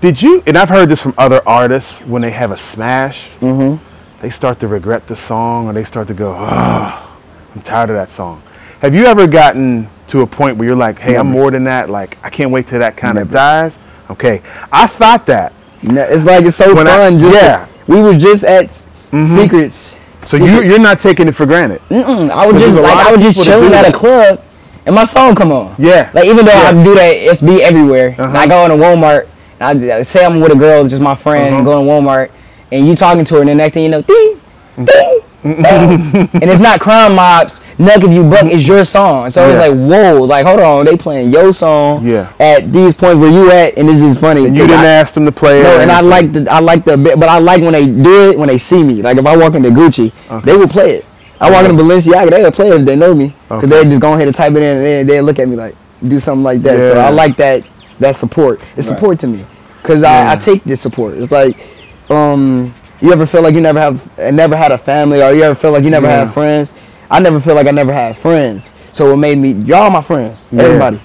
Did you? And I've heard this from other artists when they have a smash, Mhm. they start to regret the song, or they start to go, "Ah, I'm tired of that song." Have you ever gotten to a point where you're like, "Hey, I'm more than that. Like, I can't wait till that kind of dies." Okay, I thought that. No, it's like it's so When I- fun. just yeah. we was just at Mhm. Secrets. So you you're not taking it for granted. Mm-mm, I was just like I was just chilling at a club, and my song come on. Yeah. Like even though I do that it's be everywhere, Uh-huh. I go into Walmart. And I, I say I'm with a girl, just my friend, Uh-huh. and go to Walmart, and you talking to her, and the next thing you know, ding, ding, and it's not crime mobs. Knuck if you buck is your song. So Yeah. it's like whoa, like hold on, they playing your song Yeah. at these points where you at, and it's just funny. And you didn't I- ask them to play it. No, and I like the I like the bit, but I like when they do it when they see me. Like if I walk into Gucci, Okay. they will play it. I walk into Balenciaga, they will play it if they know me, cause Okay. they just go ahead and type it in, and they look at me like do something like that. So I like that that support. It's Right. support to me, cause I, I take this support. It's like, um, you ever feel like you never have never had a family, or you ever feel like you never Yeah. had friends? I never feel like I never had friends. So it made me y'all my friends, Yeah. everybody.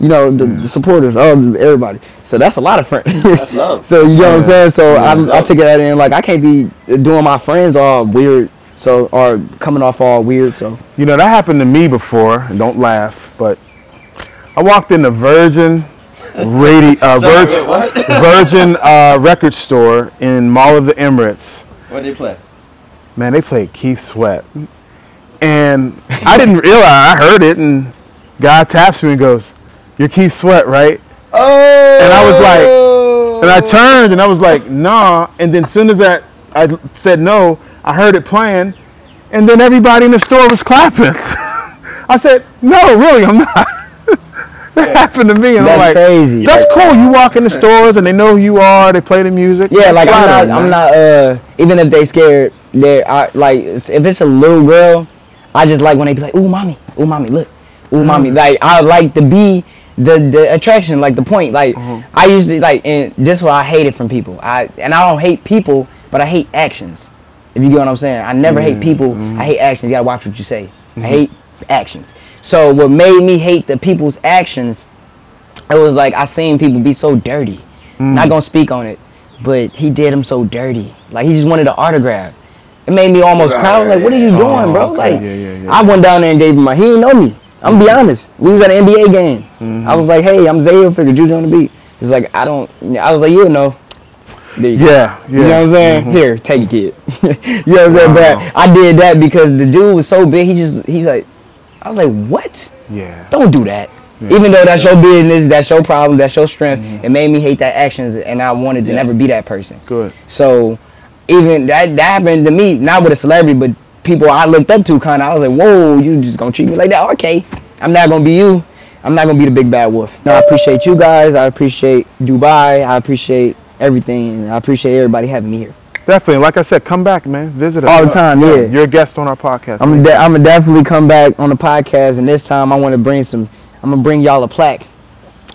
You know the, the supporters, oh everybody. So that's a lot of friends. That's love. So you know what I'm saying? So I, Yeah. I took it at in like I can't be doing my friends all weird, so or coming off all weird. So You know, that happened to me before, don't laugh, but I walked in the Virgin radio, uh, Sorry, Virgin? Virgin uh, record store in Mall of the Emirates. What did they play? Man, they played Keith Sweat. And I didn't realize, I heard it, and guy taps me and goes, You're Keith Sweat, right? oh, And I was like, And I turned and I was like, nah. And then soon as I, I said no, I heard it playing. And then everybody in the store was clapping. I said, no, really, I'm not. That happened to me. And I'm That's like, crazy. that's cool. You walk in the stores and they know who you are. They play the music. yeah, like I'm not, I'm not. Uh, even if they scared, they I like if it's a little girl, I just like when they be like, ooh, mommy, ooh, mommy, look, ooh, mommy. Mm. Like I like to be the the attraction, like the point. Like Mhm. I usually like, and this is what I hate it from people. I and I don't hate people, but I hate actions. If you get what I'm saying, I never hate people. I hate actions. You gotta watch what you say. I hate actions. So what made me hate the people's actions, it was like I seen people be so dirty. Not gonna speak on it, but he did him so dirty. Like he just wanted an autograph. It made me almost Right, cry. I was like, "What are you doing, Oh, bro?" okay. Like, Yeah, yeah, yeah. I went down there and gave him my. He didn't know me. I'm gonna be honest. We was at an NBA game. Mm-hmm. I was like, "Hey, I'm Zay Hilfiger, Juju on the beat." He's like, "I don't." I was like, "You know." You. Yeah, yeah. You know what I'm saying? Mhm. Here, take it, kid. you know what I'm saying? Wow. But I did that because the dude was so big. He just, he's like, I was like, what? Yeah. Don't do that. Yeah. Mm-hmm. Even though that's your business, that's your problem, that's your strength, it made me hate that actions, and I wanted to Yeah. never be that person. Good. So, even that that happened to me, not with a celebrity, but people I looked up to, kind of. I was like, whoa, you just gonna treat me like that? Okay, I'm not gonna be you. I'm not gonna be the big bad wolf. No, I appreciate you guys. I appreciate Dubai. I appreciate everything. I appreciate everybody having me here. Definitely. Like I said, come back, man. Visit us. All the time, yeah. You're a guest on our podcast. I'm gonna de- I'm gonna definitely come back on the podcast, and this time I want to bring some. I'm gonna bring y'all a plaque.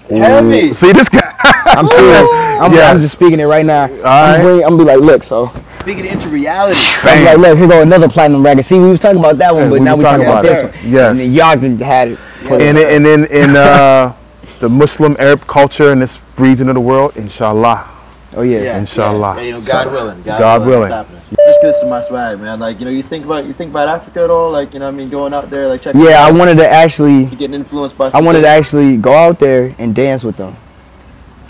Heavy. See this guy? I'm serious. I'm, Yes. I'm just speaking it right now. I'm, right. I'm gonna be like, look, so Speaking into reality. I'm like, look, here go another platinum record. See, we was talking about that one, Yeah, but we now were we talking talking about, about this it. one. Yes. And then y'all can had it. Put and it. and then in uh, the Muslim Arab culture in this region of the world, inshallah. Oh yeah. Inshallah. Yeah, you know, God willing. God, God willing. willing. it's happening. Just this is my swag, man. Like, you know, you think about you think about Africa at all? Like, you know, what I mean, going out there, like checking. Yeah, I wanted to actually, You getting influenced by. I wanted to actually go out there and dance with them.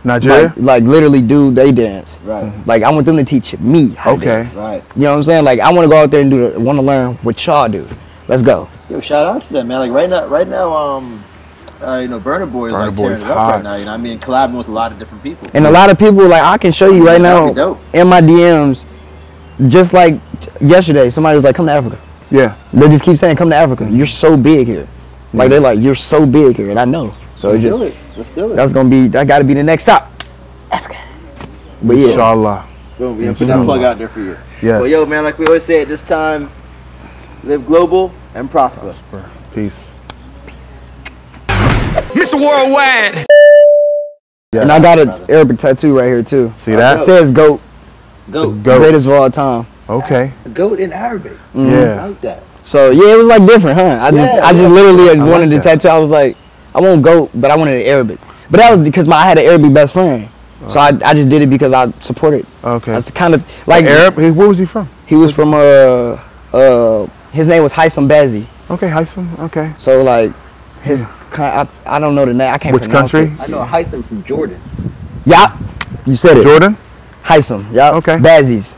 Nigeria. Like, like literally do they dance. Right. Like I want them to teach me how to Okay. dance. Right. You know what I'm saying? Like I want to go out there and do. Want to learn what y'all do. Let's go. Yo, shout out to them, man. Like right now, right now, um, uh, you know, Burna Boy is Burna like Boy tearing is it up right now. You know, what I mean, collabing with a lot of different people. And a lot of people like I can show you right That'd now in my DMs. Just like yesterday, somebody was like, "Come to Africa." Yeah. They just keep saying, "Come to Africa. You're so big here." Like they're like, "You're so big here," and I know. So it Let's just, do it. Let's do it. that's gonna be that got to be the next stop. Africa. But yeah, Inshallah. Boom. We put that plug out there for you. Yeah. Well, yo, man, like we always say at this time, live global and prosper. prosper. Peace. Mr. Worldwide. Yeah. and I got an Arabic tattoo right here too. See that? It that? says "Goat," Goat. Goat. greatest of all time. Okay. A Goat in Arabic. Mhm. Yeah. I like that. So yeah, it was like different, huh? I just, Yeah, I just literally I wanted like the tattoo. I was like, I want goat, but I wanted it Arabic. But that was because my I had an Arabic best friend, so I, I just did it because I supported. Okay. That's kind of like Arab. Where was he from? He was from uh uh his name was Haitham Bazi. Okay, Hyson. Okay. So like his ki I, I don't know the name. I can't Which pronounce country? I know Hytham from Jordan. It. Yeah, you said it. Jordan. Haitham. Yeah. Okay. Bazzi's.